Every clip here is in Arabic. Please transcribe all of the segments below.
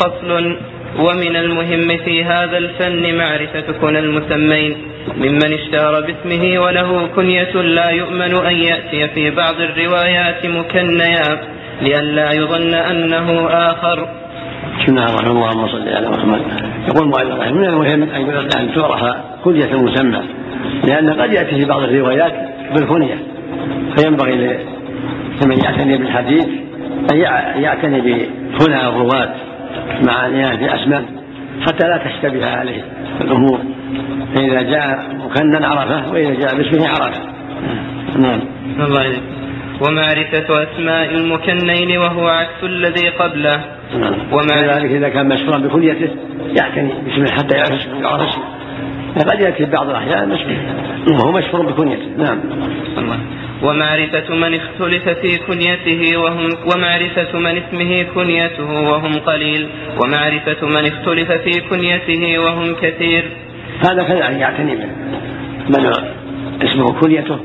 فصل ومن المهم في هذا الفن معرفة كنى المسمين ممن اشتهر باسمه وله كنية لا يؤمن أن يأتي في بعض الروايات مكنيا لئلا يظن أنه آخر. بسم الله الرحمن الرحيم. اللهم صل على محمد. يقول المؤلف رحمه من المهم أن تعرف كنية المسمى لأن قد يأتي في بعض الروايات بالكنية. فينبغي لمن يعتني بالحديث أن يعتني بكنى الرواة مع عناية باسماء حتى لا تشتبه عليه الأمور. فاذا جاء مكنا عرفة وإذا جاء باسمه عرفة. نعم. الله ومعرفة أسماء المكنين وهو عكس الذي قبله. نعم. ومع ذلك إذا كان مشهورا بكنيته يعتني باسمه حتى يعرف اسمه يعرف اسمه قد يأتي بعض الأحيان اسمه وهو مشهور بكنيته. نعم. الله ومعرفة من اختلف في كنيته وهم ومعرفة من اسمه كنيته وهم قليل. ومعرفة من اختلف في كنيته وهم كثير. هذا كذلك يعتني به. من اسمه كنيته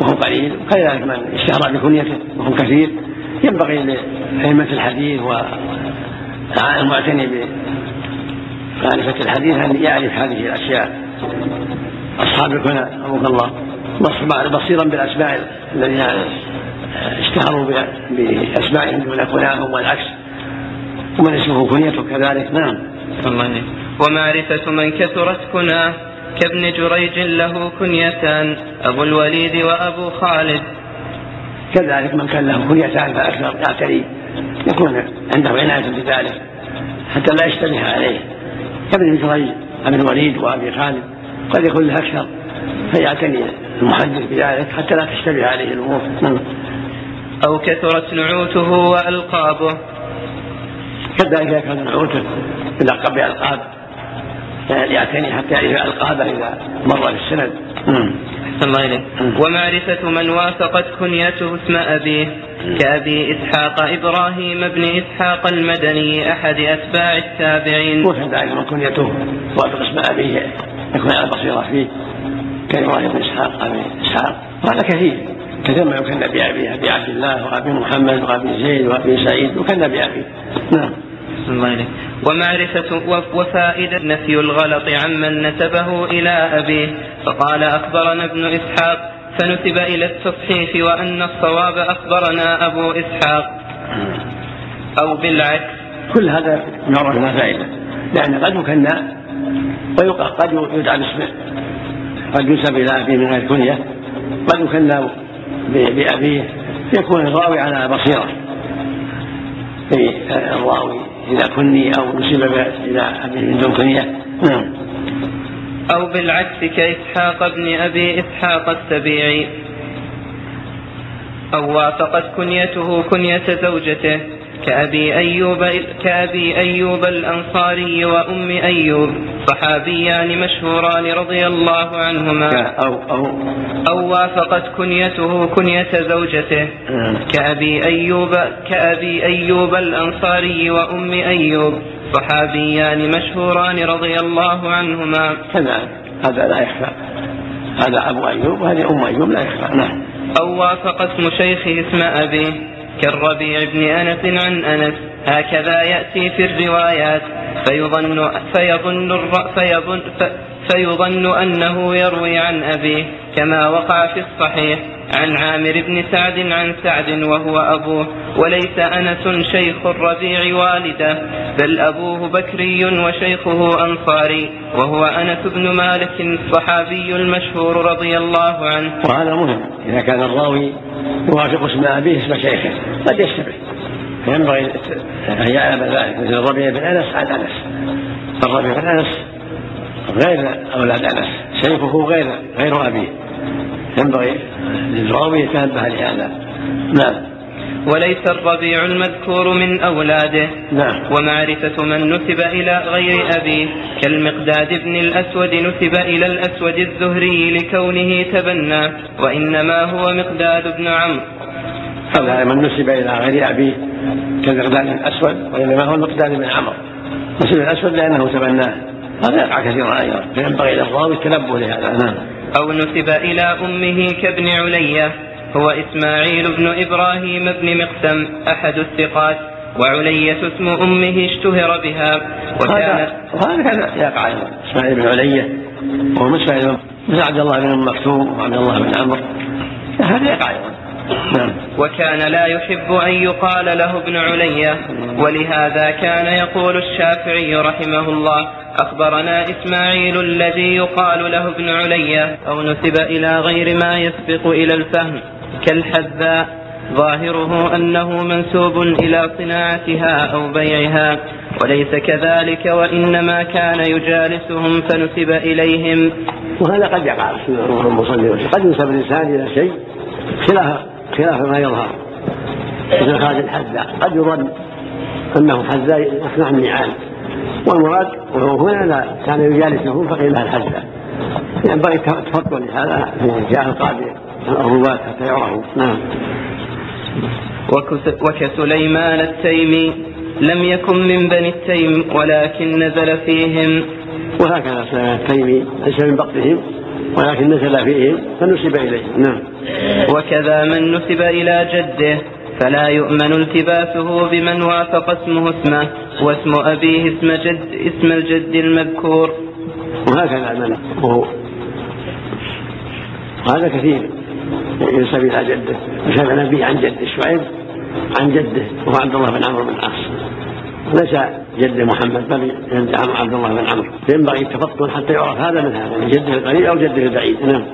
وهو قليل. وكذلك من اشتهر بكنيته وهو كثير. ينبغي لأئمة الحديث والمعتني بمعرفة الحديث أن يعرف هذه الأشياء. أصحاب الكنى رحمه الله. بصيرا بالأسماء الذين اشتهروا بأسمائهم دون كناهم والعكس. ومن اسمه كنيته كذلك. نعم. ومعرفة من كثرت كناه كابن جريج له كنيتان أبو الوليد وأبو خالد. كذلك من كان له كنيتان فأكثر يعتري يكون عنده عناية بذلك حتى لا يشتبه عليه. كابن جريج. أبي الوليد وأبي خالد. قد يكون له أكثر. فيعتني المحدث بذلك حتى لا تشتبه عليه الأمور. نعم. أو كثرت نعوته وألقابه. كذلك كان نعوته يلقب بألقاب يعتني حتى يعرف القابه إذا مر في السند الله إليك. ومعرفة من وافقت كنيته اسم أبيه. كأبي إسحاق إبراهيم بن إسحاق المدني أحد أتباع التابعين. وكذلك من كنيته؟ وافق اسم أبيه. يكون على بصيرة فيه. كإبراهيم بن إسحاق أبي إسحاق. وهذا كثير. كثير ما يكن بأبيه أبي عبد الله وأبي محمد وأبي زيد وأبي سعيد. وكن بأبيه نعم. الله ومعرفة وفائدة نفي الغلط عمن نسبه إلى أبيه. فقال أخبرنا ابن إسحاق فنسب إلى التصحيح وأن الصواب أخبرنا أبو إسحاق. أو بالعكس. كل هذا يعرف له فائدة؟ لأن قد يكنى ويقال قد يدعى باسمه قد ينسب إلى أبيه من غير كنية. قد يكنى بأبيه. يكون الراوي على بصيرة. في الراوي إذا كني أو نسب إلى أبي من دون كنية نعم. أو بالعكس كإسحاق بن أبي إسحاق السبيعي. أو وافقت كنيته كنية زوجته. كأبي أيوب كأبي أيوب الأنصاري وأم أيوب صحابيان مشهوران رضي الله عنهما. أو أو أو وافقت كنيته كنية زوجته. كأبي أيوب كأبي أيوب الأنصاري وأم أيوب صحابيان مشهوران رضي الله عنهما. كذلك هذا لا يخفى. هذا أبو أيوب وهذه أم أيوب لا يخفى. نعم. أو وافق اسم شيخه اسم أبيه كالربيع بن أنس عن أنس هكذا يأتي في الروايات فيظن فيظن فيظن فيظن أنه يروي عن أبيه كما وقع في الصحيح. عن عامر بن سعد عن سعد وهو أبوه. وليس أنس شيخ الربيع والده بل أبوه بكري وشيخه أنصاري وهو أنس بن مالك الصحابي المشهور رضي الله عنه. وهذا مهم. إذا كان الراوي يوافق اسم أبيه اسم شيخه. قد يشتبه فينبغي أن يعلم ذلك. مثل الربيع بن أنس عن أنس. الربيع بن أنس غير أولاد أنس. شيخه غير غير أبيه. ينبغي للراوي يتنبه لهذا. نعم. وليس الربيع المذكور من أولاده. نعم. ومعرفة من نسب إلى غير أبيه. كالمقداد بن الأسود نسب إلى الأسود الزهري لكونه تبنى. وإنما هو مقداد بن عمرو هذا من نسب إلى غير أبيه كالمقداد الأسود وإنما هو المقداد بن عمرو نسب الأسود لأنه تبناه. هذا يقع كثيرا أيضا فينبغي للراوي التنبه لهذا. نعم. أو نسب إلى أمه كابن علية هو إسماعيل بن إبراهيم بن مقسم أحد الثقات وعلية اسم أمه اشتهر بها وكان وهذا كان يقع. أيضا إسماعيل بن علية وهو مثل عبد الله بن مكتوم وعبد الله بن عمرو. هذا يقع أيضا. نعم. وكان لا يحب أن يقال له ابن علية ولهذا كان يقول الشافعي رحمه الله أخبرنا إسماعيل الذي يقال له ابن علية أو نسب إلى غير ما يسبق إلى الفهم. كالحذاء ظاهره أنه منسوب إلى صناعتها أو بيعها وليس كذلك وإنما كان يجالسهم فنسب إليهم. وهذا قد يقع بسم الله الرحمن الرحيم قد ينسب الإنسان إلى شيء خلاف. خلاف ما يظهر. مثل خالد الحذاء قد يظن أنه حذاء يصنع النعال والمراد وهو هنا لا كان يجالسه فقيل له الحذاء. ينبغي التفضل لهذا في جاء القاضي الرواة حتى يعرفوا نعم. وكسليمان التيمي لم يكن من بني التيم ولكن نزل فيهم. وهكذا سليمان التيمي ليس من بقتهم ولكن نزل فيهم فنسب إليه. نعم. وكذا من نسب إلى جده فلا يؤمن التباسه بمن وافق اسمه اسمه واسم أبيه اسم جد اسم الجد المذكور. وهكذا من وهو وهذا كثير. ينسب إلى جده. ينسب النبي عن جده شعيب عن جده وهو عبد الله بن عمرو بن العاص. ليس جد محمد بل جد عبد الله بن عمرو. فينبغي التفطن حتى يعرف هذا من هذا من جده القريب أو جده البعيد. نعم.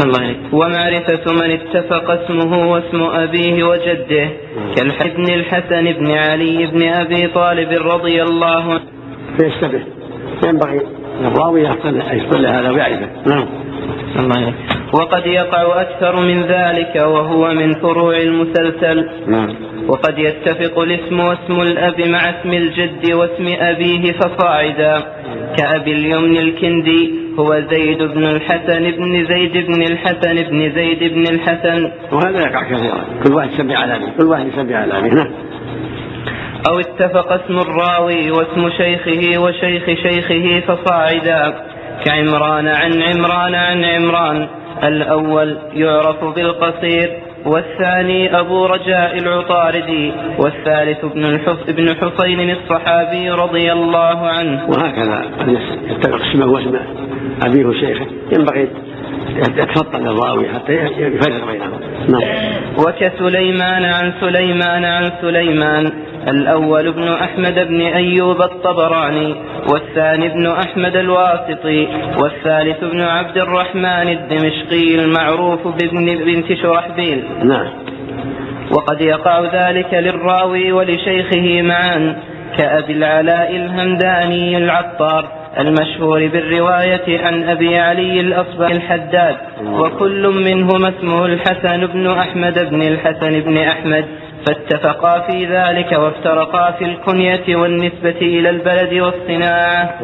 الله عليك ومعرفة من اتفق اسمه واسم أبيه وجده كالحبن الحسن بن علي بن أبي طالب رضي الله عنه. فيشتبه ينبغي الراوي يحصل هذا ويعرفه. نعم. الله عليك وقد يقع أكثر من ذلك وهو من فروع المسلسل. نعم. وقد يتفق الاسم واسم الأب مع اسم الجد واسم أبيه فصاعدا. كأبي اليمن الكندي هو زيد بن الحسن بن زيد بن الحسن بن زيد بن الحسن. وهذا يقع كثيرا كل واحد يسمي على أبيه. كل واحد يسمي على أبيه. نعم. أو اتفق اسم الراوي واسم شيخه وشيخ شيخه فصاعدا. كعمران عن عمران عن عمران. الأول يعرف بالقصير والثاني أبو رجاء العطاردي والثالث ابن الحف ابن حسين الصحابي رضي الله عنه. وهكذا يتفق اسمه واسم أبيه وشيخه ينبغي يتفطن الراوي حتى يفرق بينهم نعم. وكسليمان عن سليمان عن سليمان. الأول ابن أحمد بن أيوب الطبراني والثاني ابن أحمد الواسطي والثالث ابن عبد الرحمن الدمشقي المعروف بابن بنت شرحبيل. نعم. وقد يقع ذلك للراوي ولشيخه معا كأبي العلاء الهمداني العطار المشهور بالرواية عن أبي علي الأصبع الحداد. وكل منهما اسمه الحسن بن أحمد بن الحسن بن أحمد. فاتفقا في ذلك وافترقا في الكنية والنسبة إلى البلد والصناعة.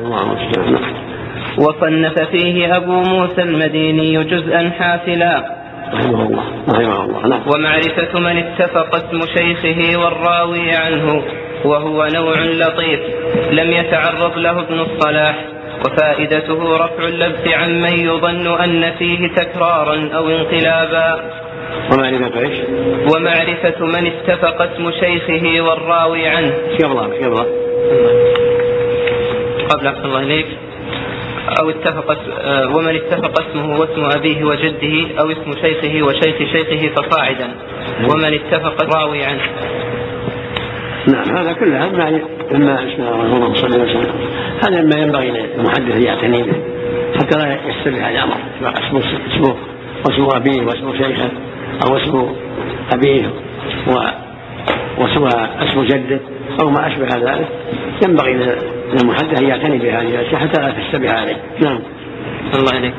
وصنف فيه أبو موسى المديني جزءا حافلا. رحمه الله رحمه الله. نعم. ومعرفة من اتفق اسم شيخه والراوي عنه وهو نوع لطيف لم يتعرض له ابن الصلاح. وفائدته رفع اللبس عمن يظن أن فيه تكرارا أو انقلابا. ومعرفة إيش؟ ومعرفة من اتفق اسم شيخه والراوي عنه. قبله قبله قبل أحسن الله إليك. أو اتفق آه، ومن اتفق اسمه واسم أبيه وجده أو اسم شيخه وشيخ شيخه فصاعدا. ومن اتفق الراوي عنه. نعم هذا كله مما مما اللهم صل وسلم هذا مما ينبغي للمحدث أن يعتني به حتى لا يستبح الأمر. اسمه اسمه واسم أبيه واسم شيخه. أو اسم أبيه واسم اسم جده أو ما أشبه ذلك. ينبغي للمحدث أن يعتني بهذه الأشياء حتى لا تشتبه عليه. نعم. الله عليك.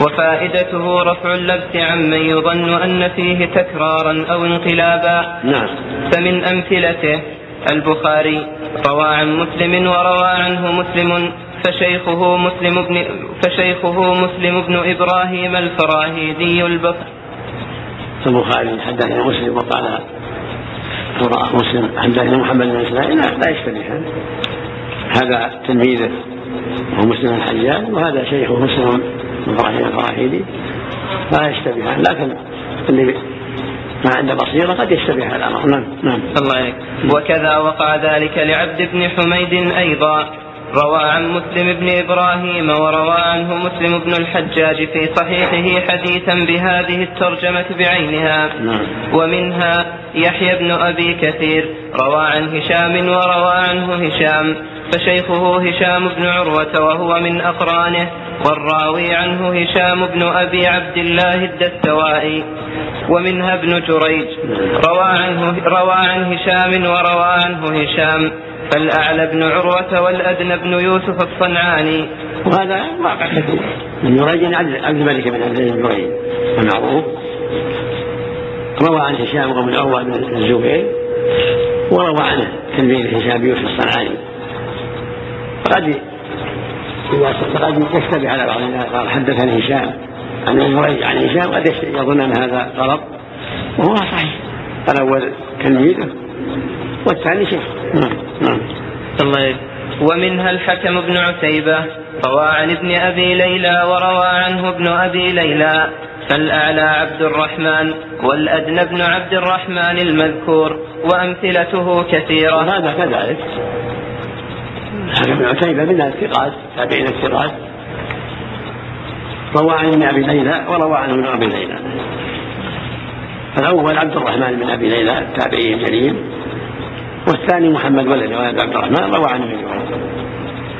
وفائدته رفع اللبس عمن يظن أن فيه تكرارا أو انقلابا. نعم. فمن أمثلته البخاري روى عن مسلم وروى عنه مسلم فشيخه مسلم بن فشيخه مسلم بن إبراهيم الفراهيدي البصري. البخاري حدثنا مسلم وقال مسلم حدثنا محمد بن إسماعيل لا يشتبه هذا. تلميذه وهو مسلم الحجاج وهذا شيخه مسلم إبراهيم الفراهيدي لا يشتبهان لكن اللي ما عند بصيرة قد يشتبه هذا الأمر. نعم نعم. الله عليك وكذا وقع ذلك لعبد بن حميد أيضا. روى عن مسلم بن إبراهيم وروى عنه مسلم بن الحجاج في صحيحه حديثا بهذه الترجمة بعينها. نعم. ومنها يحيى بن أبي كثير روى عن هشام وروى عنه هشام فشيخه هشام بن عروة وهو من أقرانه والراوي عنه هشام بن أبي عبد الله الدستوائي. ومنها ابن جريج روى عنه روى عن هشام وروى عنه هشام فالأعلى بن عروة والأدنى بن يوسف الصنعاني. وهذا واقع كثير من جريج عبد عبد الملك بن عبد بن المعروف. روى عن هشام وابن عروة بن الزبير. وروى عنه تلميذ هشام يوسف الصنعاني. إذا قد يشتبه على بعض الناس. قال حدثني هشام عن جريج عن هشام. قد يظن أن هذا غلط. وهو صحيح. الأول تلميذه. والثاني شيخ. نعم نعم. الله ومنها الحكم بن عتيبة؟ روى عن ابن أبي ليلى وروى عنه ابن أبي ليلى. فالأعلى عبد الرحمن والأدنى ابن عبد الرحمن المذكور وأمثلته كثيرة. وهذا كذلك الحكم بن عتيبة من الثقات تابعين الثقات. روى عن ابن أبي ليلى وروى عنه ابن أبي ليلى. الأول عبد الرحمن بن أبي ليلى التابعي الجليل والثاني محمد ولد ولد عبد الرحمن. روى عنه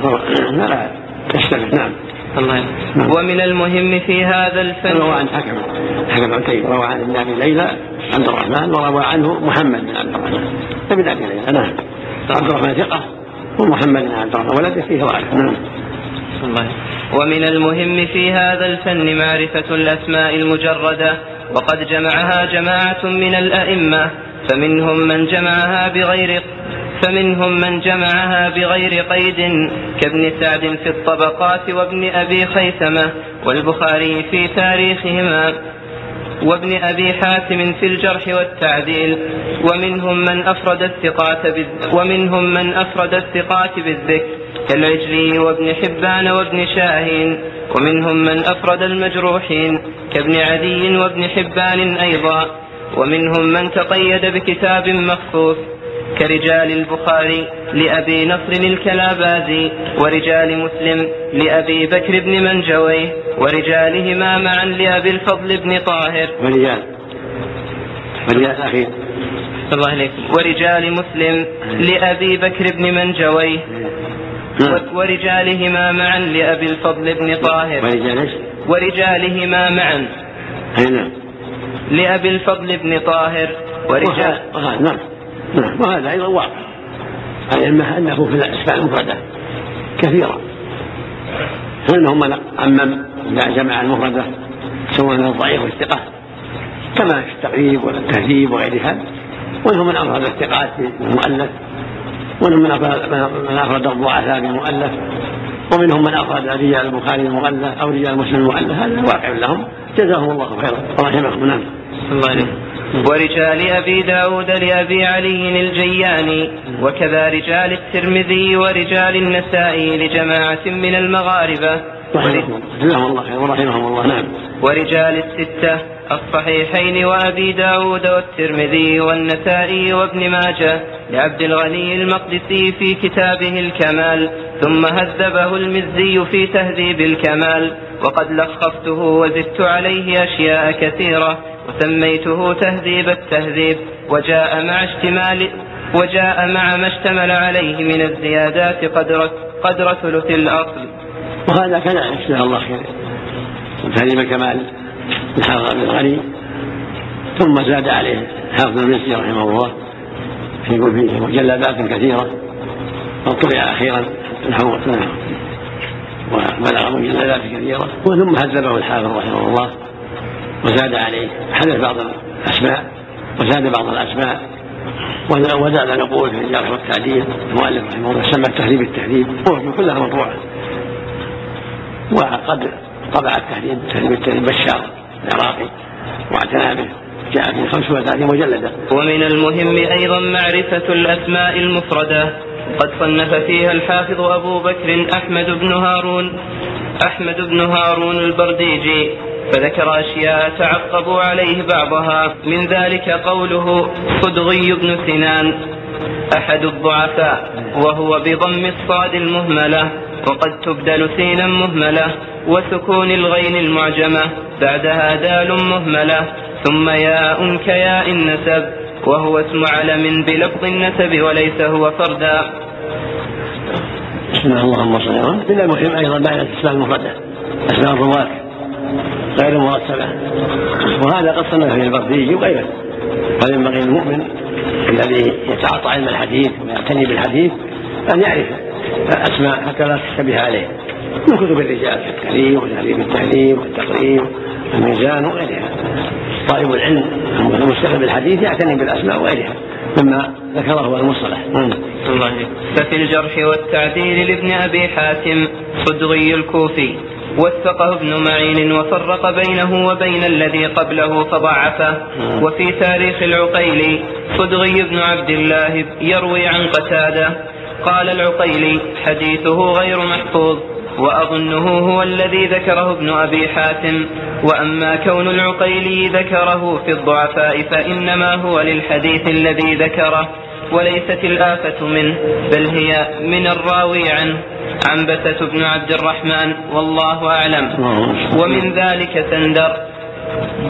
ابن لا تشتبه نعم. الله نعم. ومن المهم في هذا الفن روى عن حكم. حكم عتيبة روى عن ابن ابي ليلى عبد الرحمن وروى عنه محمد بن عبد الرحمن. ابن أبي ليلى. نعم. عبد الرحمن ثقة ومحمد بن عبد الرحمن. ولده فيه ضعف نعم. الله ومن المهم في هذا الفن معرفة الأسماء المجردة وقد جمعها جماعة من الأئمة فمنهم من جمعها بغير فمنهم من جمعها بغير قيد كابن سعد في الطبقات وابن أبي خيثمة والبخاري في تاريخهما وابن أبي حاتم في الجرح والتعديل ومنهم من أفرد الثقات. ومنهم من أفرد الثقات بالذكر كالعجلي وابن حبان وابن شاهين ومنهم من أفرد المجروحين كابن عدي وابن حبان أيضا ومنهم من تقيد بكتاب مخصوص كرجال البخاري لأبي نصر الكلابازي ورجال مسلم لأبي بكر بن منجويه ورجالهما معا لأبي الفضل بن طاهر. ورجال ورجال أخير الله عليك ورجال مسلم لأبي بكر بن منجويه نعم. ورجالهما معا لأبي الفضل بن طاهر. ورجال؟ ورجالهما معا. نعم. لأبي الفضل بن طاهر ورجال. نعم. نعم. وهذا أيضا واقع الأئمة أنه في الأسماء المفردة كثيرة. ومنهم من عمم جمع المفردة سواء الضعيف والثقة؟ كما في التقريب والتهذيب وغيرها ومنهم من أفرد الثقات بالمؤلف ومنهم من أفرد الضعفاء بالمؤلف ومنهم من أفرد رجال البخاري المؤلف أو رجال مسلم المؤلف. هذا واقع لهم. جزاهم الله خيرا. ورحمهم نعم. الله عليه. ورجال أبي داود لأبي علي الجياني وكذا رجال الترمذي ورجال النسائي لجماعة من المغاربة. رحمهم الله. جزاهم الله خيرا ورحمهم الله. نعم. ورجال الستة الصحيحين وأبي داود والترمذي والنسائي وابن ماجه لعبد الغني المقدسي في كتابه الكمال ثم هذبه المزي في تهذيب الكمال وقد لخصته وزدت عليه أشياء كثيرة. وسميته تهذيب التهذيب وجاء مع اشتمال وجاء مع ما اشتمل عليه من الزيادات قدر قدر ثلث الأصل. وهذا كذلك جزاه الله خير تهذيب الكمال الحافظ بن الغني ثم زاد عليه حافظ المسي رحمه الله يقول فيه مجلدات كثيره وطبع أخيرا نحو وبلغ مجلدات كثيره وثم هذبه الحافظ رحمه الله. وزاد عليه حذف بعض الأسماء وزاد بعض الأسماء. وزاد نقول في الجرح والتعديل المؤلف رحمه الله سمى التهذيب التهذيب. هو كلها مطبوعه وقد طبع التهذيب تهذيب التهذيب بشار العراقي واعتنى به جاء في 35 مجلدا ومن المهم أيضا معرفة الأسماء المفردة. قد صنف فيها الحافظ أبو بكر أحمد بن هارون أحمد بن هارون البرديجي فذكر أشياء تعقبوا عليه بعضها. من ذلك قوله صدغي بن سنان أحد الضعفاء وهو بضم الصاد المهملة وقد تبدل سينا مهملة وسكون الغين المعجمة. بعدها دال مهملة ثم ياء كياء النسب وهو اسم علم بلفظ النسب وليس هو فردا. بسم الله اللهم صل وسلم من المهم أيضا معنى الأسماء المفردة. أسماء الرواة. غير المرتبه وهذا قد صنف في البردي وغيره. قال ينبغي للمؤمن الذي يتعاطى علم الحديث ويعتني بالحديث أن يعرف أسماء حتى لا تشتبه عليه؟ من كتب الرجال في التعليم وتهذيب التعليم والتقريب والميزان وغيرها. طالب العلم المستقبل بالحديث يعتني بالأسماء وغيرها. مما ذكره المصطلح. نعم. ففي الجرح والتعديل لابن أبي حاتم صدغي الكوفي وثقه ابن معين وفرق بينه وبين الذي قبله فضعفه. نعم. وفي تاريخ العقيلي صدغي بن عبد الله يروي عن قتاده. قال العقيلي حديثه غير محفوظ. وأظنه هو الذي ذكره ابن أبي حاتم. وأما كون العقيلي ذكره في الضعفاء فإنما هو للحديث الذي ذكره وليست الآفة منه بل هي من الراوي عنه. عنبسة بن عبد الرحمن والله أعلم. ومن ذلك سندر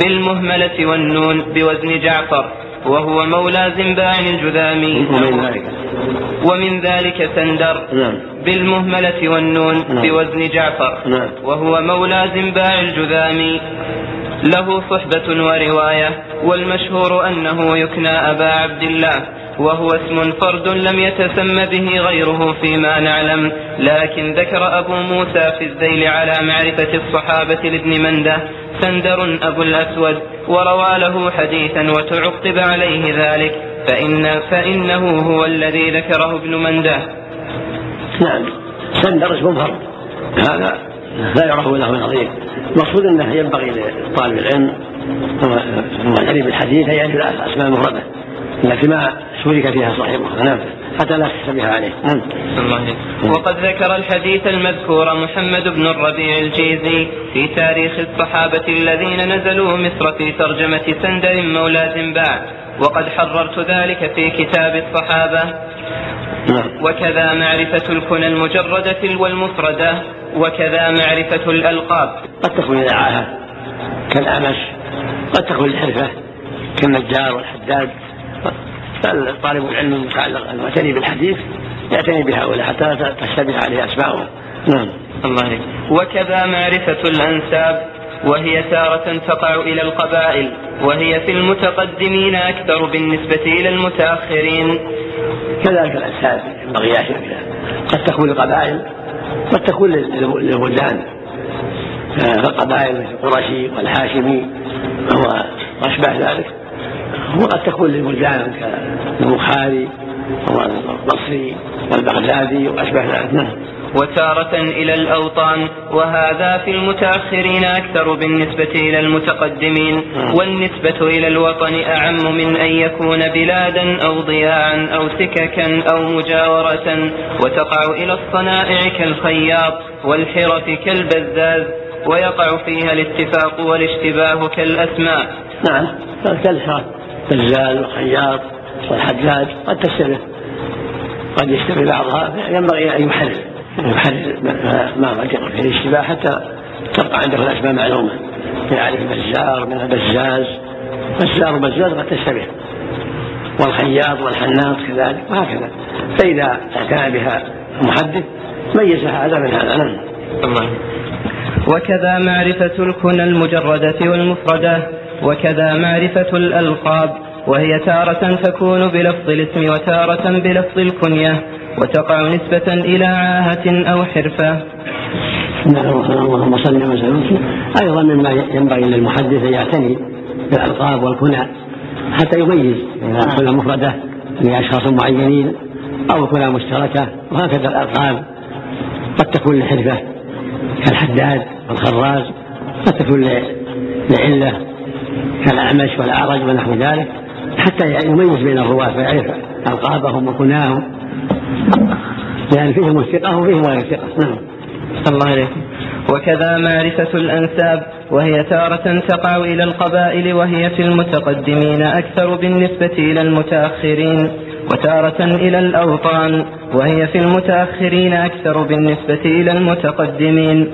بالمهملة والنون بوزن جعفر. وهو مولى زنباع الجذامي ومن ذلك ومن ذلك سندر. نعم. بالمهملة والنون نعم. بوزن جعفر. نعم. وهو مولى زنباع الجذامي له صحبة ورواية والمشهور أنه يكنى أبا عبد الله. وهو اسم فرد لم يتسم به غيره فيما نعلم. لكن ذكر أبو موسى في الذيل على معرفة الصحابة لابن منده. سندر أبو الأسود. وروى له حديثا وتعقب عليه ذلك فإن فإنه هو الذي ذكره ابن منده. نعم. سندر اسم فرد هذا لا يعرف له نظير. المقصود أنه ينبغي لطالب العلم والعلم بالحديث أن يعرف الأسماء المفردة. التي ما شرك فيها صاحب نعم. حتى لا تشتبه عليه. نعم. وقد ذكر الحديث المذكور محمد بن الربيع الجيزي في تاريخ الصحابة الذين نزلوا مصر في ترجمة سندر مولى زنباع وقد حررت ذلك في كتاب الصحابة. نعم. وكذا معرفة الكنى المجردة والمفردة. وكذا معرفة الألقاب. قد تكون الإعاهة كالأمش. قد تكون الحرفة كالنجار والحداد. طالب العلم المتعلق المعتني بالحديث يعتني بهؤلاء حتى لا تشتبه عليه أسماؤهم نعم. الله عليك. وكذا معرفة الأنساب وهي تارة تقع إلى القبائل وهي في المتقدمين أكثر بالنسبة إلى المتأخرين. كذلك الأنساب ينبغي قد تكون القبائل قد تكون للبلدان فالقبائل مثل القرشي والهاشمي وأشباه ذلك. وقد تكون للبلدان كالبخاري والبصري والبغدادي وأشباه ذلك. نعم. وتارة إلى الأوطان وهذا في المتأخرين أكثر بالنسبة إلى المتقدمين والنسبة إلى الوطن أعم من أن يكون بلادا أو ضياعا أو سككا أو مجاورة وتقع إلى الصنائع كالخياط والحرف كالبزاز ويقع فيها الاتفاق والاشتباه كالأسماء. نعم. كالحرف بزاز وخياط والحداد قد تشتبه قد يشتبه بعضها ينبغي أن يحرر يحرر ما وجد فيه الاشتباه حتى تبقى عنده الأسماء معلومة. يعرف بزار من البزاز بزار وبزاز قد تشتبه والخياط والحناط كذلك وهكذا. فإذا اعتنى بها المحدث ميز هذا من هذا. نعم. وكذا معرفة الكنى المجردة والمفردة. وكذا معرفة الألقاب وهي تارة تكون بلفظ الاسم وتارة بلفظ الكنية وتقع نسبة إلى عاهة أو حرفة. اللهم صل وسلم. أيضا مما ينبغي للمحدث أن يعتني بالألقاب والكنى حتى يميز إذا كنا مفردة لأشخاص معينين أو كنا مشتركة وهكذا الألقاب قد تكون لحرفة كالحداد والخراز قد تكون لعلة كالأعمش والأعرج ونحو ذلك حتى يميز بين الرواة ويعرف ألقابهم وكناهم. لأن فيهم الثقة وفيهم غير الثقة. نعم. الله عليكم وكذا معرفة الأنساب وهي تارة تقع إلى القبائل وهي في المتقدمين أكثر بالنسبة إلى المتأخرين وتارة إلى الأوطان وهي في المتأخرين أكثر بالنسبة إلى المتقدمين.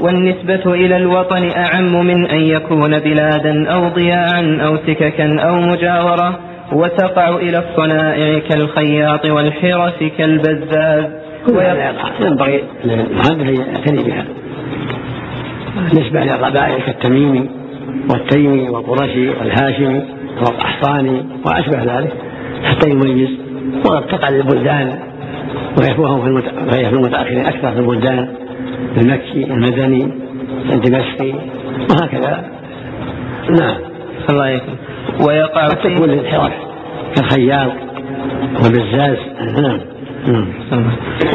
والنسبة إلى الوطن أعم من أن يكون بلادا أو ضياعا أو سككا أو مجاورة وتقع إلى الصنائع كالخياط والحرس كالبزاز. ينبغي أن يعتني بها نسبة للقبائل كالتميمي والتيمي والقرشي والهاشمي والقحطاني وأشبه ذلك حتى يميز وقد تقع للبلدان وهو في المتأخرين أكثر في البلدان. المكي المدني الدمشقي وهكذا. نعم. الله يكرم ويقع قد تكون للحرف كالخياط والبزاز. نعم.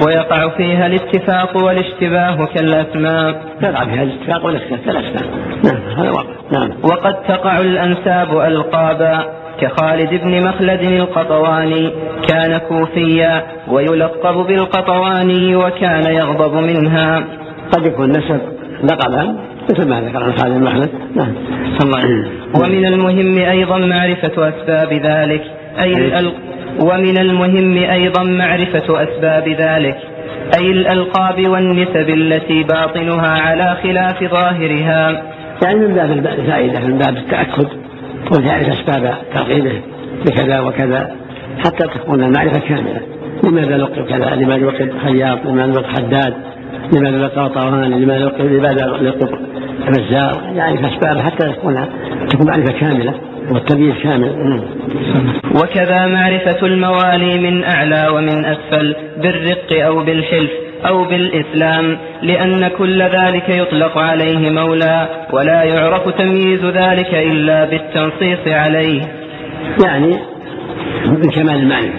ويقع فيها الاتفاق والاشتباه كالأسماء. يقع فيها الاتفاق والاشتباه كالأسماء نعم هذا واقع. نعم. وقد تقع الأنساب ألقابا. كخالد بن مخلد القطواني كان كوفيا ويلقب بالقطواني وكان يغضب منها. قد يكون نسب لقبا مثل ما ذكر عن خالد بن مخلد. نعم. ومن المهم أيضا معرفة أسباب ذلك. أي ومن المهم أيضا معرفة أسباب ذلك. أي الألقاب والنسب التي باطنها على خلاف ظاهرها. يعني من باب الفائدة من باب التأكد. وتعرف أسباب ترغيبه بكذا وكذا حتى تكون المعرفة كاملة. لماذا لقب كذا؟ لماذا لقب خياط لماذا لقب حداد؟ لماذا لقب طوان لماذا لقب لماذا لقب بزار يعرف أسباب حتى تكون تكون معرفة كاملة والتمييز كامل. وكذا معرفة الموالي من أعلى ومن أسفل بالرق أو بالحلف. أو بالإسلام لأن كل ذلك يطلق عليه مولى ولا يعرف تمييز ذلك إلا بالتنصيص عليه. يعني من كمال المعنى.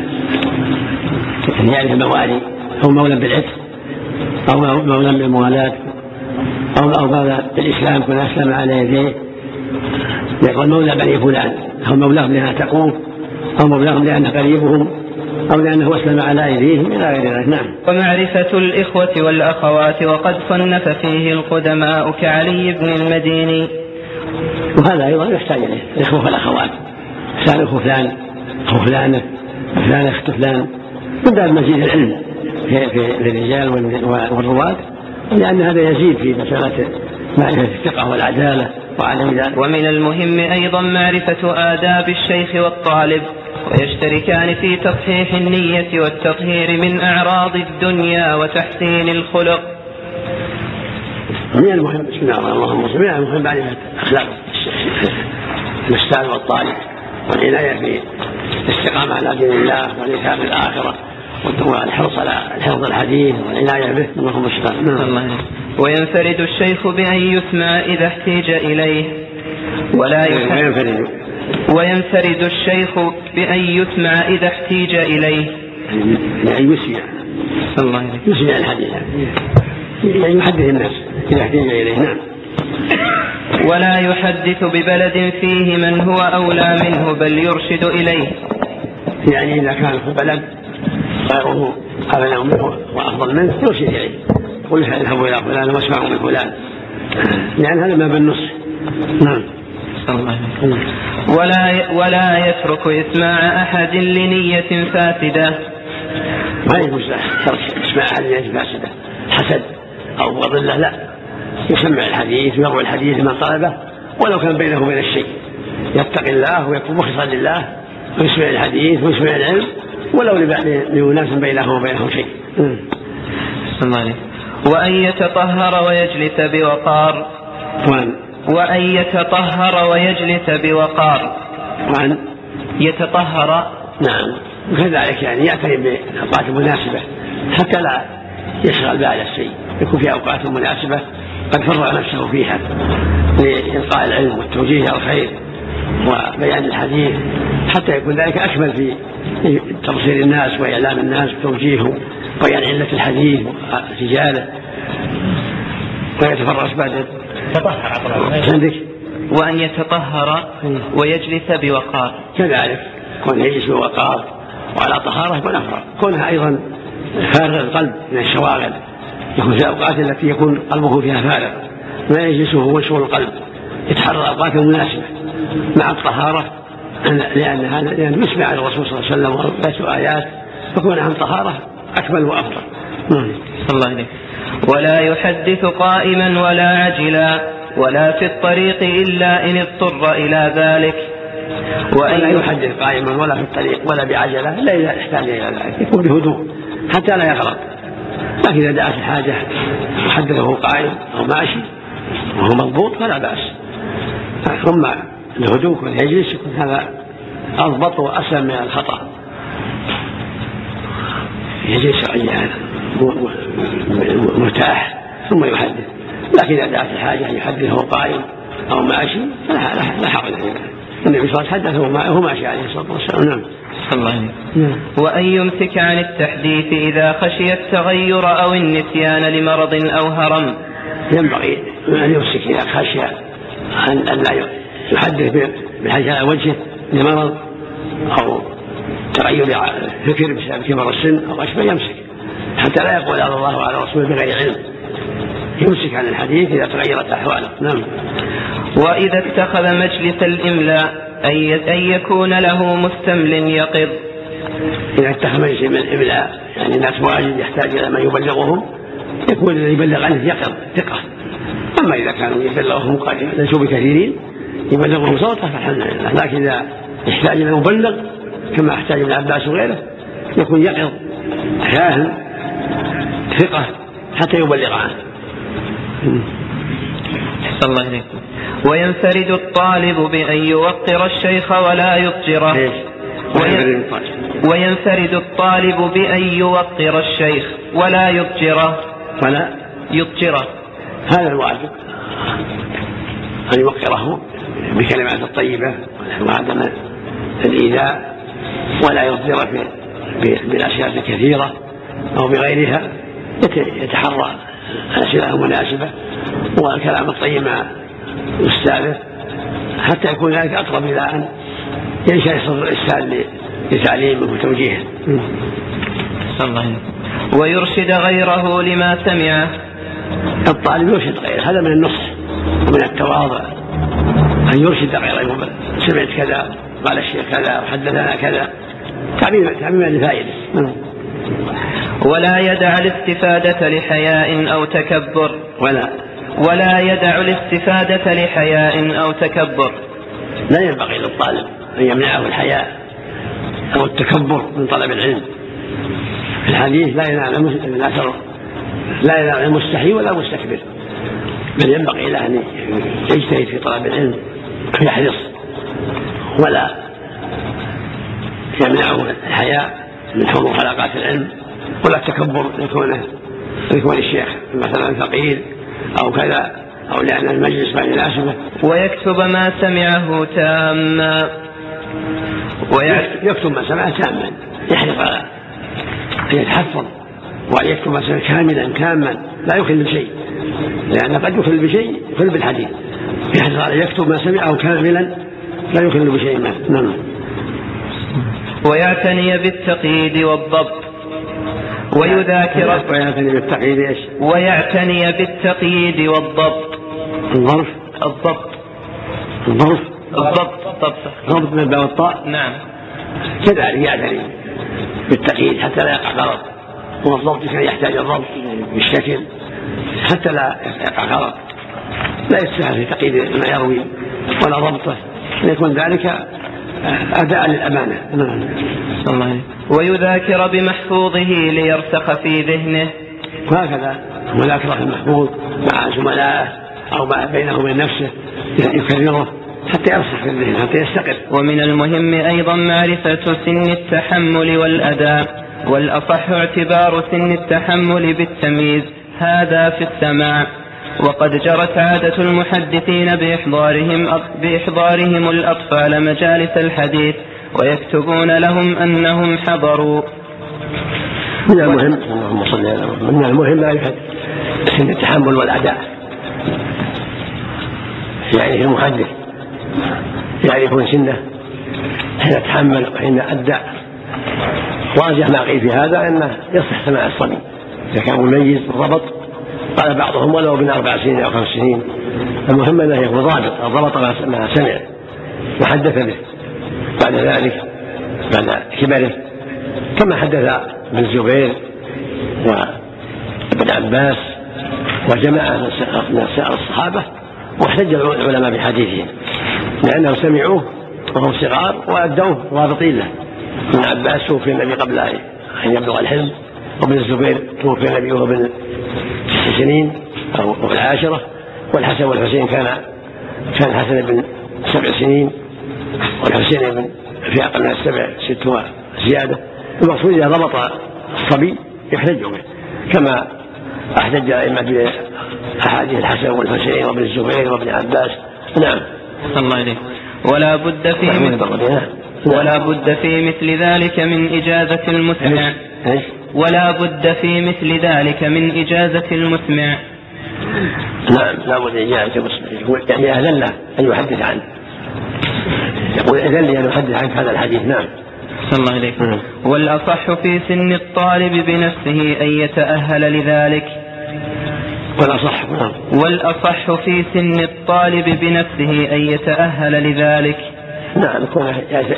أن يعرف الموالي أو مولى بالعتق أو مولى بالموالاة أو أو مولى بالإسلام كن أسلم على يديه يقول مولى بني فلان أو مولاهم لأنها تقوم أو مولاهم لأنه قريبهم. أو لأنه أسلم على أيديهم إلى غير ذلك. نعم. ومعرفة الإخوة والأخوات وقد صنف فيه القدماء كعلي بن المديني. وهذا أيضا يحتاج إليه. الإخوة والأخوات. فلان أخو فلان أخو فلانة فلان أخت فلان. من باب مزيد العلم في, في الرجال والرواة لأن هذا يزيد في مسألة معرفة الثقة والعدالة وعدم ذلك. ومن المهم أيضا معرفة آداب الشيخ والطالب. ويشتركان في تصحيح النية والتطهير من أعراض الدنيا وتحسين الخلق. من المهم بسم الله الرحمن الرحيم. من المهم معرفة أخلاق الأستاذ والطالب والعناية في الاستقامة على دين الله والإنسان بالآخرة والحرص على حفظ الحديث والعناية به. اللهم نعم وينفرد الشيخ بأن يسمع إذا احتيج إليه. ولا ينفرد وينفرد الشيخ بأن يسمع إذا احتيج إليه. يعني يسمع. الله عليه يسمع الحديث. يعني يحدث الناس إذا احتيج إليه. نعم. ولا يحدث ببلد فيه من هو أولى منه بل يرشد إليه. يعني إذا كان في بلد غيره أغنى منه وأفضل منه يرشد إليه. يقول اذهبوا إلى فلان واسمعوا من فلان. يعني هذا ما بالنص. نعم. ولا ولا يترك إسماع أحد لنية فاسدة. ما يجوز ترك إسماع أحد لنية فاسدة. حسد أو الله لا. يسمع الحديث ويروي الحديث من طلبه ولو كان بينه وبين الشيء. يتقي الله ويكون مخلصا لله ويسمع الحديث ويسمع العلم ولو لأناس بينه وبينهم شيء. الله وأن يتطهر ويجلس بوقار. وأن وأن يتطهر ويجلس بوقار. وأن يتطهر. نعم. وكذلك يعني يعتني بالأوقات المناسبة حتى لا يشغل بال الشيء. يكون في أوقات مناسبة قد فرغ نفسه فيها لإلقاء العلم والتوجيه إلى الخير وبيان الحديث. حتى يكون ذلك أكمل في تبصير الناس وإعلام الناس وتوجيههم وبيان علة الحديث ورجاله ويتفرس بعد عندك؟ وأن يتطهر ويجلس بوقار. كذلك. كون يجلس بوقار. وعلى طهارة يكون أفضل كونها أيضا فارغ القلب من الشواغل يكون في الأوقات التي يكون قلبه فيها فارغ. ما يجلسه هو شغل القلب. يتحرى الأوقات المناسبة مع الطهارة. لأن هذا لأن يسمع على الرسول صلى الله عليه وسلم ويتلو آيات. فكون عن طهارة أكمل وأفضل. نعم الله عليك ولا يحدث قائما ولا عجلا ولا في الطريق إلا إن اضطر إلى ذلك. وأن لا يحدث قائما ولا في الطريق ولا بعجلة إلا إذا احتاج إلى ذلك يكون بهدوء حتى لا يغلط لكن إذا دعت الحاجة وحدثه قائم أو ماشي وهو مضبوط فلا بأس. ثم الهدوء واليجلس يكون هذا أضبط وأسلم من الخطأ. يجلس مرتاح ثم يحدث. لكن إذا دعت الحاجة أن يحدثه قائم أو ماشي فلا لا حرج النبي صلى الله عليه وسلم حدثه وهو ماشي عليه الصلاة والسلام. نعم. الله نعم. وأن يمسك عن التحديث إذا خشي التغير أو النسيان لمرض أو هرم. ينبغي أن يمسك إذا خشي أن لا يحدث بحاجة على وجهه لمرض أو تغير فكر بسبب كبر السن أو أشبه يمسك حتى لا يقول على الله وعلى رسوله بغير علم. يمسك عن الحديث إذا تغيرت أحواله. نعم. وإذا اتخذ مجلس الإملاء أن يكون له مستمل يقظ. إذا اتخذ مجلس الإملاء يعني الناس مواجد يحتاج إلى من يبلغهم يكون الذي يبلغ عنه يقظ ثقة. أما إذا كانوا يبلغهم ليسوا بكثيرين يبلغهم صوتة فالحمد لله. لكن إذا يحتاج إلى مبلغ كما احتاج ابن عباس وغيره يكون يقظ. فاهم ثقة حتى يبلغ عنه الله إليكم. وينفرد الطالب بأن يوقر الشيخ ولا يضجره. وينفرد الطالب بأن يوقر الشيخ ولا يضجره. ولا؟ يضجره. هذا الواجب أن يوقره بكلمات الطيبة وعدم الإيذاء ولا يضجر بالأشياء الكثيرة أو بغيرها. يتحرى الأسئلة المناسبة والكلام الطيب مع أستاذه حتى يكون ذلك أقرب إلى أن ينشأ صدر الإستاذ لتعليمه وتوجيهه. الله ويرشد غيره لما سمعه. الطالب يرشد غيره هذا من النصح ومن التواضع. أن يرشد غيره سمعت كذا قال الشيخ كذا وحدثنا كذا. تعميم تعميم لفائده. ولا يدع الاستفادة لحياء أو تكبر. ولا. ولا يدع الاستفادة لحياء أو تكبر. لا ينبغي للطالب أن يمنعه الحياء أو التكبر من طلب العلم. في الحديث لا ينال الأثر لا ينال المستحي ولا المستكبر. بل ينبغي له أن يجتهد في طلب العلم ويحرص ولا يمنعه الحياء من حضور حلقات العلم ولا التكبر لكونه لكون الشيخ مثلا فقير أو كذا أو لأن المجلس ما يناسبه ويكتب ما سمعه تاما. يكتب ما سمعه تاما. يحرص على أن يتحفظ وأن يكتب ما سمعه كاملا تاما. لا يخل بشيء. لأن قد يخل بشيء يخل بالحديث. يحرص على يكتب ما سمعه كاملا لا يخل بشيء. ما نعم. ويعتني بالتقييد والضبط. ويذاكر ويعتني بالتقييد إيش؟ ويعتني بالتقييد والضبط. الظرف الضبط. الظرف الضبط. ضبط. ضبط من الباء والطاء؟ نعم. كذلك يعتني بالتقييد حتى لا يقع غلط والضبط كان يحتاج الضبط بالشكل حتى لا يقع غلط لا يستهل في تقييد ما يروي ولا ضبطه. يكون ذلك أداء للأمانة. نعم الله. ويذاكر بمحفوظه ليرسخ في ذهنه. وهكذا. مذاكرة المحفوظ مع زملائه أو مع بينه وبين نفسه. يكرره حتى يرسخ في الذهن حتى يستقر. ومن المهم أيضا معرفة سن التحمل والأداء والأصح اعتبار سن التحمل بالتمييز. هذا في السماع. وقد جرت عادة المحدثين بإحضارهم, بإحضارهم الأطفال مجالس الحديث ويكتبون لهم أنهم حضروا. من المهم اللهم صل على من المهم معرفة سن التحمل والأداء. يعرف المحدث يعرفون سنة حين تحمل وحين أدى وارجح ما قيل في هذا أنه يصح سماع الصبي إذا كان مميز بالضبط قال بعضهم ولو ابن أربع سنين أو خمس سنين. المهم أنه يكون ضابط ضبط ما سمع. وحدث به. بعد ذلك بعد كبره. كما حدث ابن الزبير وابن عباس وجماعة من الصحابة واحتج العلماء بحديثهم. لأنهم سمعوه وهم صغار وأدوه ضابطين له. ابن عباس توفي النبي قبل أن يبلغ الحلم وابن الزبير توفي النبي وهو ابن تسع سنين أو العاشرة والحسن والحسين كان كان الحسن بن سبع سنين والحسين بن في أقل من السبع ست وزيادة المقصود إذا ضبط الصبي يحتج به كما احتج الائمه بأحاديث الحسن والحسين وابن الزبير وابن عباس. نعم. الله إليك. ولا بد في نعم. ولا بد في مثل ذلك من إجازة المسمع ولا بد في مثل ذلك من إجازة المسمع. نعم. لا بد إجازة المسمع. يعني أذن له أن يحدث عنه. يقول أذن لي أن أحدث عنك هذا الحديث. نعم. صلى الله عليه نعم. والأصح في سن الطالب بنفسه أن يتأهل لذلك. والأصح نعم. والأصح في سن الطالب بنفسه أن يتأهل لذلك. نعم يكون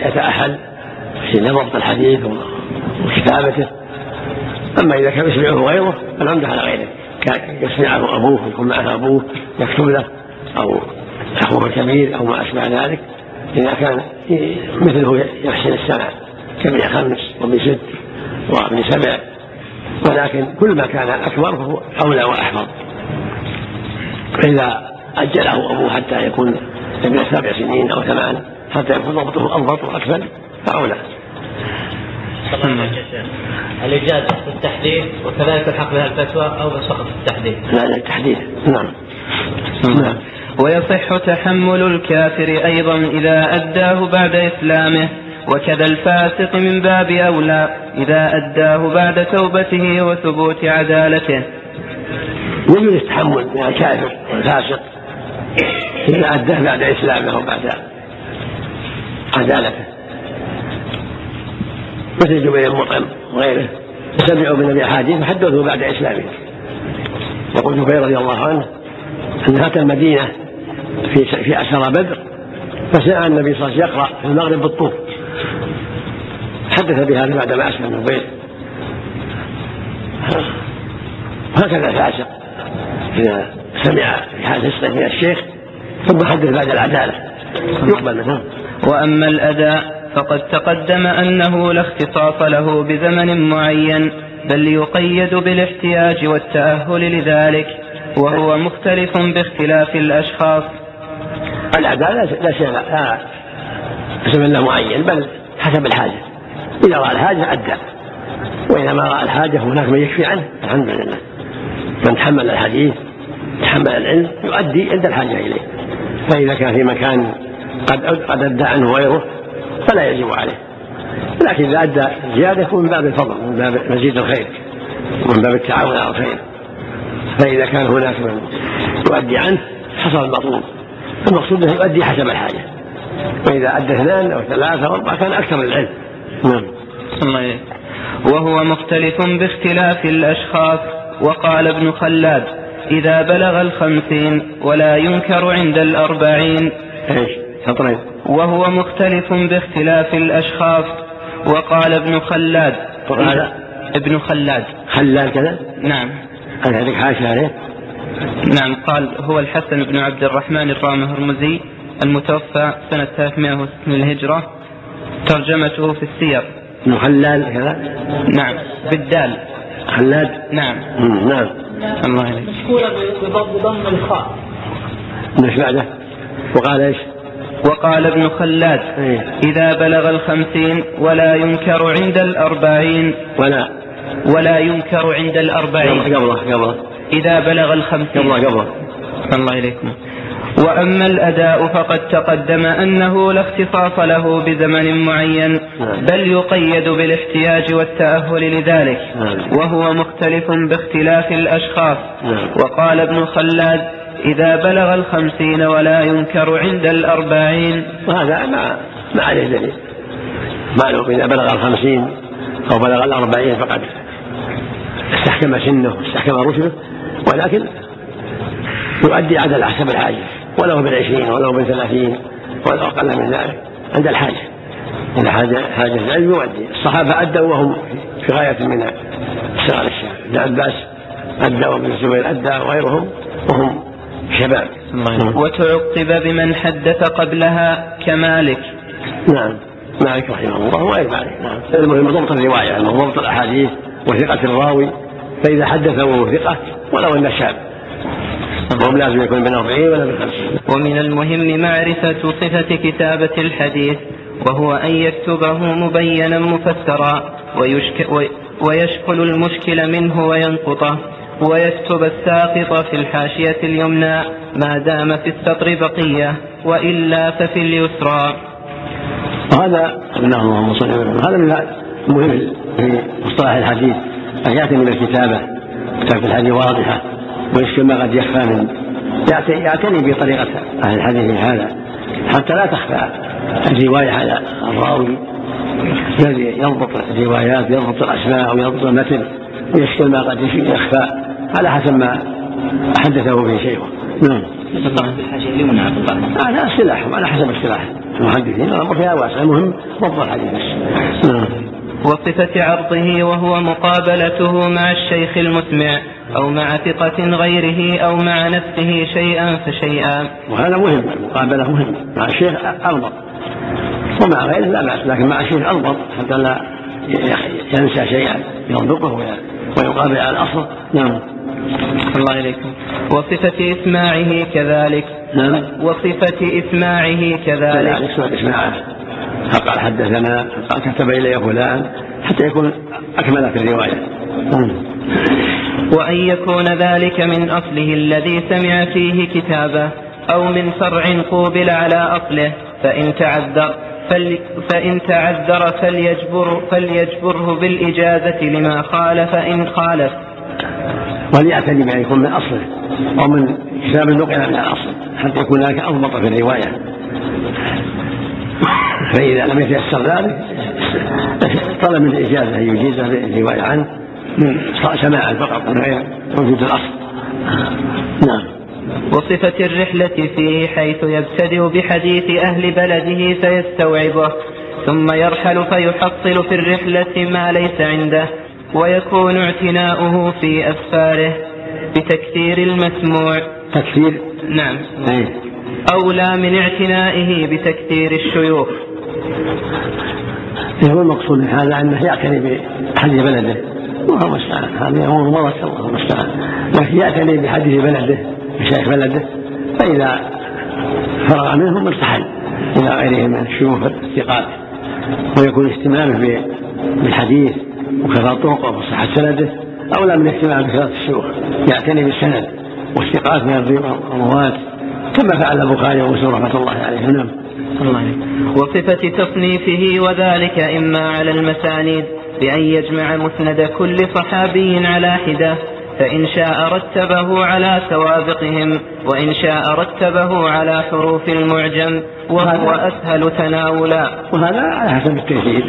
يتأهل في ضبط الحديث وكتابته. أما إذا كان يسمعه غيره فالعمدة على غيره. كان يسمعه أبوه يكون معه أبوه يكتب له أو أخوه الكبير أو ما أشبه ذلك. إذا كان مثله يحسن السمع كابن خمس وابن ست وابن سبع. ولكن كل ما كان أكبر فهو أولى وأحفظ. فإذا أجله أبوه حتى يكون ابن سبع سنين أو ثمان حتى يكون ضبطه أضبط وأكمل فأولى. الإجازة في التحديث وكذلك الحق بها الفتوى أو بس فقط في التحديث لا التحديث نعم. نعم. ويصح تحمل الكافر أيضا إذا أداه بعد إسلامه وكذا الفاسق من باب أولى إذا أداه بعد توبته وثبوت عدالته. يجوز التحمل من الكافر والفاسق إذا أداه بعد إسلامه وبعد عدالته. مثل جبير المطعم وغيره سمعوا بالنبي أحاديث وحدثوا بعد إسلامه. يقول جبير رضي الله عنه أن أتى المدينة في في أسرى بدر فسمع النبي صلى الله عليه وسلم يقرأ في المغرب بالطور حدث بهذا بعدما أسلم جبير. وهكذا الفاسق إذا سمع في حادثة من الشيخ ثم حدث بعد العدالة. يقبل منه وأما الأداء فقد تقدم أنه لا اختصاص له بزمن معين بل يقيد بالاحتياج والتأهل لذلك وهو مختلف باختلاف الأشخاص. العدالة لا شيء لا زمن معين بل حسب الحاجة. إذا رأى الحاجة أدى وإذا ما رأى الحاجة هناك من يكفي عنه الحمد لله. من تحمل الحديث تحمل العلم يؤدي عند الحاجة إليه. فإذا كان في مكان قد قد أدى عنه غيره فلا يجب عليه. لكن إذا أدى زيادة يكون من باب الفضل من باب مزيد الخير ومن باب التعاون على الخير. فإذا كان هناك من يؤدي عنه حصل المطلوب. المقصود أنه يؤدي حسب الحاجة. وإذا أدى اثنان أو ثلاثة أو أربعة كان أكثر العلم. نعم. الله وهو مختلف باختلاف الأشخاص. وقال ابن خلاد إذا بلغ الخمسين ولا ينكر عند الأربعين. إيش؟ سطرين وهو مختلف باختلاف الأشخاص. وقال ابن خلاد. هذا ابن خلاد. خلال كذا؟ نعم. هل هذيك حاشا عليه؟ نعم. قال هو الحسن بن عبد الرحمن الرامي هرمزي المتوفى سنة 306 من الهجرة ترجمته في السير. ابن خلال كذا؟ نعم. بالدال. خلاد؟ نعم. نعم. الله عليك. مشكورة بضم الخاء. إيش بعده. وقال إيش؟ وقال ابن خلاد. إذا بلغ الخمسين ولا ينكر عند الأربعين ولا ولا ينكر عند الأربعين قبله قبله إذا بلغ الخمسين قبله قبله الله إليكم وأما الأداء فقد تقدم أنه لا اختصاص له بزمن معين نعم. بل يقيد بالاحتياج والتأهل لذلك نعم. وهو مختلف باختلاف الأشخاص نعم. وقال ابن خلاد إذا بلغ الخمسين ولا ينكر عند الأربعين. وهذا ما ما عليه دليل. معلوم إذا بلغ الخمسين أو بلغ الأربعين فقد استحكم سنه واستحكم رشده ولكن يؤدي عدد حسب الحاجة ولو بالعشرين ولو بالثلاثين ولو أقل من ذلك عند الحاجة. إذا حاجة حاجة العلم يؤدي. الصحابة أدوا وهم في غاية من صغار الشام ابن عباس أدى وابن الزبير أدى وغيرهم وهم شباب. وتعقب بمن حدث قبلها كمالك. نعم. مالك رحمه الله وغير مالك. نعم. المهم ضبط الرواية يعني ضبط الأحاديث وثقة الراوي. فإذا حدث وهو ثقة ولو أن شاب. وهم لازم يكون بين 40 ولا بين 50 ومن المهم معرفة صفة كتابة الحديث وهو أن يكتبه مبينا مفسرا ويشك ويشكل المشكل منه وينقطه. ويكتب الساقط في الحاشية اليمنى ما دام في السطر بقية وإلا ففي اليسرى. وهذا قلناه اللهم صل هذا من المهم في مصطلح الحديث. أن يأتي من الكتابة. كتابة الحديث واضحة. ويشكل ما قد يخفى من يعتني بطريقة أهل الحديث هذا. حتى لا تخفى الرواية على الراوي. يضبط الروايات يضبط الأسماء ويضبط المتن. ويشكل ما قد يخفى. على حسب ما حدثه به شيخه. نعم. هذا اصطلاح على حسب اصطلاح المحدثين. الأمر فيها واسع المهم ضبط الحديث. بس نعم. وصفة عرضه وهو مقابلته مع الشيخ المسمع أو مع ثقة غيره أو مع نفسه شيئا فشيئا. وهذا مهم المقابلة مهم مع الشيخ أضبط ومع غيره لا بأس لكن مع الشيخ أضبط حتى لا ينسى شيئا يضبطه ويقابل على الأصل. نعم. الله إليكم. وصفة إسماعه كذلك. نعم. وصفة إسماعه كذلك. يعني إسماعه فقال حدثنا قال كتب إلي فلان حتى يكون أكمل في الرواية. نعم. وأن يكون ذلك من أصله الذي سمع فيه كتابه أو من فرع قوبل على أصله فإن تعذر. فإن تعذر فليجبر فليجبره بالإجازة لما خالف إن خالف. وليعتني بأن يكون من أصله. أو من كتاب نقل من الأصل حتى يكون ذلك أضبط في الرواية. فإذا لم يتيسر ذلك طلب من الإجازة أن يجيز الرواية عنه. من سماعا فقط من غير وجود الأصل. نعم. وصفة الرحلة فيه حيث يبتدئ بحديث أهل بلده فيستوعبه ثم يرحل فيحصل في الرحلة ما ليس عنده ويكون اعتناؤه في أسفاره بتكثير المسموع. تكثير؟ نعم. أي. أولى من اعتنائه بتكثير الشيوخ. هو المقصود من هذا؟ أنه يعتني بحديث بلده. وهو المستعان هذا أمور مضت الله المستعان لكن يعتني بحديث بلده. مشايخ بلده فإذا فرغ منهم ارتحل إلى غيرهم من الشيوخ الثقات ويكون اهتمامه بالحديث وكثرة طرقه وصحة سنده أولى من اهتمام بكثرة الشيوخ. يعتني بالسند والثقات من الرواة كما فعل البخاري ومسلم رحمة الله عليهم نعم. وصفة تصنيفه وذلك إما على المسانيد بأن يجمع مسند كل صحابي على حدة فإن شاء رتبه على سوابقهم وإن شاء رتبه على حروف المعجم وهو أسهل تناولا. وهذا على حسب التيسير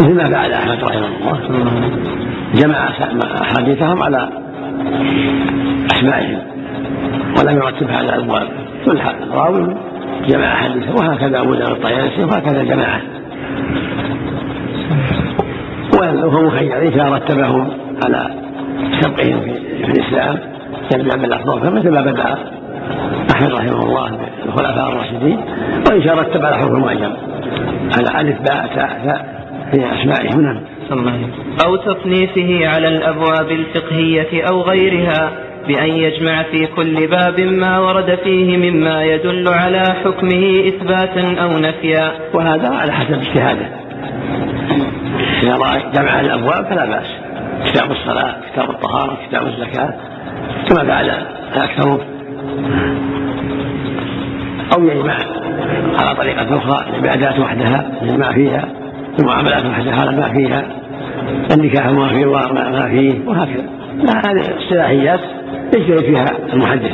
مثل ما فعل أحمد رحمه الله. جمع أحاديثهم على أسمائهم ولم يرتبها على الأبواب كل راوي جمع أحاديثه وهكذا أبو داود الطيالسي وهكذا جماعة وهو مخير إذا رتبهم على سبقهم في, في الإسلام يبدأ بالأفضل فمثل ما بدأ أحمد رحمه الله بالخلفاء الراشدين وإن شاء رتب على حروف المعجم على ألف باء تاء ثاء في أسمائهم نعم أو تصنيفه على الأبواب الفقهية أو غيرها بأن يجمع في كل باب ما ورد فيه مما يدل على حكمه إثباتا أو نفيا. وهذا على حسب اجتهاده. إذا رأى جمع الأبواب فلا بأس. كتاب الصلاة كتاب الطهارة كتاب الزكاة كما فعل الأكثرون أو يجمع على طريقة أخرى العبادات وحدها يجمع فيها المعاملات وحدها ما فيها النكاح ما فيه وما فيه وهكذا. هذه اصطلاحيات يجري فيها المحدث.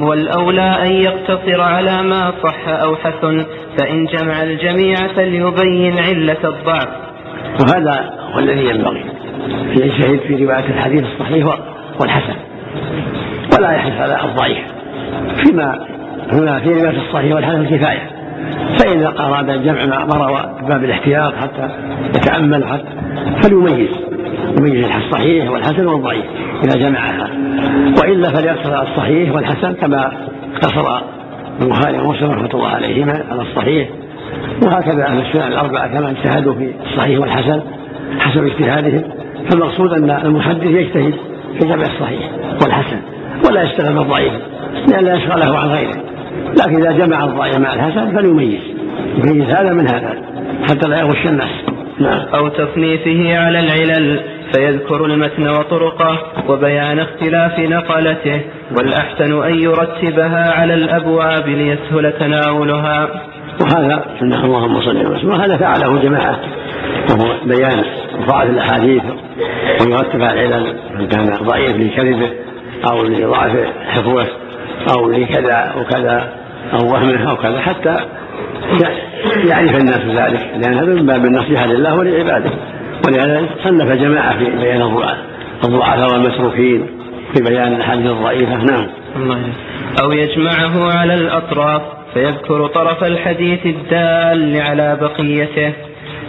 والأولى أن يقتصر على ما صح أو حسن فإن جمع الجميع فليبين علة الضعف. وهذا هو الذي ينبغي. يجتهد في رواية الحديث الصحيح والحسن. ولا يحرص على الضعيف. فيما هنا في رواية الصحيح والحسن الكفاية. فإن أراد الجمع ما روى باب الاحتياط حتى يتأمل حتى فليميز. يميز الصحيح والحسن والضعيف إذا جمعها. وإلا فليقتصر على الصحيح والحسن كما اقتصر البخاري ومسلم رحمة الله عليهما على الصحيح. وهكذا أهل السنن الأربعة كما اجتهدوا في الصحيح والحسن حسب اجتهادهم. فالمقصود أن المحدث يجتهد في جمع الصحيح والحسن ولا يشتغل بالضعيف لا يشغله عن غيره. لكن إذا جمع الضعيف مع الحسن فليميز. يميز هذا من هذا حتى لا يغش الناس. نعم. أو تصنيفه على العلل فيذكر المتن وطرقه وبيان اختلاف نقلته والأحسن أن يرتبها على الأبواب ليسهل تناولها. وهذا اللهم صل وسلم. وهذا فعله جماعة وهو بيان ضعف الأحاديث ويرتبها العلل من كان ضعيف لكذبه أو لضعف حفظه أو لكذا وكذا أو وهمه أو كذا حتى يعرف الناس ذلك لأن هذا من باب النصيحة لله ولعباده. ولهذا صنف جماعة في بيان الضعفاء والمتروكين في بيان الأحاديث الضعيفة. نعم. أو يجمعه على الأطراف فيذكر طرف الحديث الدال على بقيته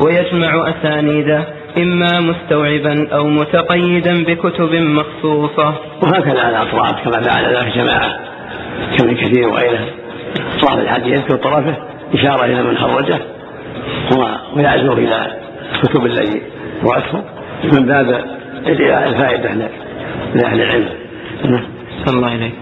ويجمع أسانيده. إما مستوعبا أو متقيدا بكتب مخصوصة. وهكذا على الأطراف كما فعل ذلك جماعة كابن كثير وغيره. طرف الحديث يذكر طرفه إشارة إلى من خرجه ويعزو إلى الكتب التي رأته من باب الفائدة لأهل العلم. الله إليك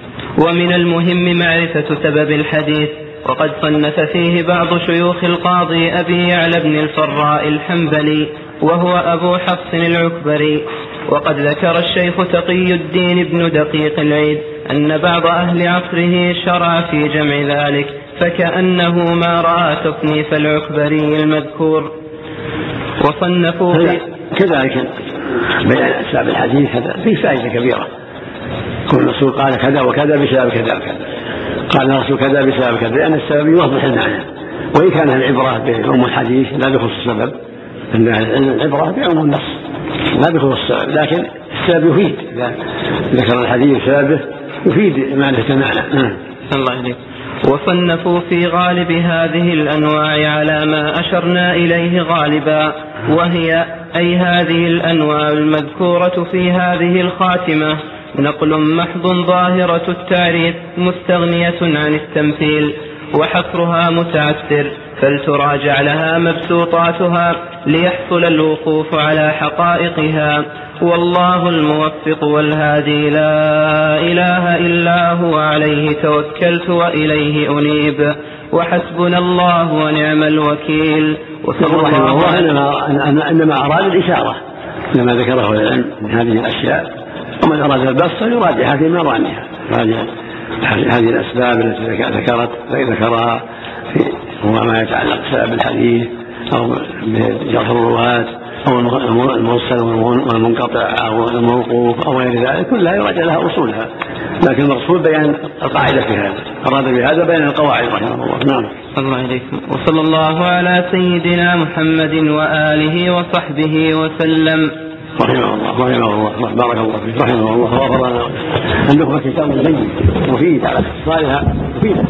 ومن المهم معرفة سبب الحديث وقد صنف فيه بعض شيوخ القاضي أبي يعلى بن الفراء الحنبلي وهو أبو حفص العكبري. وقد ذكر الشيخ تقي الدين بن دقيق العيد أن بعض أهل عصره شرع في جمع ذلك فكأنه ما رأى تصنيف العكبري المذكور. وصنفوا كذلك بيان أسباب الحديث هذا فيه فائدة كبيرة. كل الرسول قال كذا وكذا بسبب كذا وكذا. قال الرسول كذا بسبب كذا لأن السبب يوضح المعنى وإن كان العبرة بعموم الحديث لا بخصوص السبب. أن العبرة بعموم النص. لا بخصوص لكن السبب يفيد. إذا ذكر الحديث سببه يفيد معرفة المعنى نعم. الله عليك وصنفوا في غالب هذه الأنواع على ما أشرنا إليه غالبا وهي أي هذه الأنواع المذكورة في هذه الخاتمة. نقل محض ظاهرة التعريف مستغنية عن التمثيل. وحصرها متعسر فلتراجع لها مبسوطاتها ليحصل الوقوف على حقائقها. والله الموفق والهادي لا إله إلا هو عليه توكلت وإليه أنيب. وحسبنا الله ونعم الوكيل. وصلى الله الله إنما, إنما أراد الإشارة. لما ذكره العلم من هذه الأشياء. ومن أراد البسط يراجع هذه المرانيها يراجع هذه الأسباب التي ذكرت ذكرها في وما يتعلق بسبب الحديث أو بجرح الرواة أو المرسل والمنقطع أو الموقوف أو غير ذلك كلها يراجع لها أصولها. لكن المقصود بيان القاعدة في هذا. أراد بهذا بيان القواعد رحمه الله. نعم. الله عليكم. وصلى الله على سيدنا محمد وآله وصحبه وسلم. رحمه الله رحمه الله بارك الله فيك رحمه الله وغفر لنا. عندكم كتاب جيد مفيد على اختصارها مفيده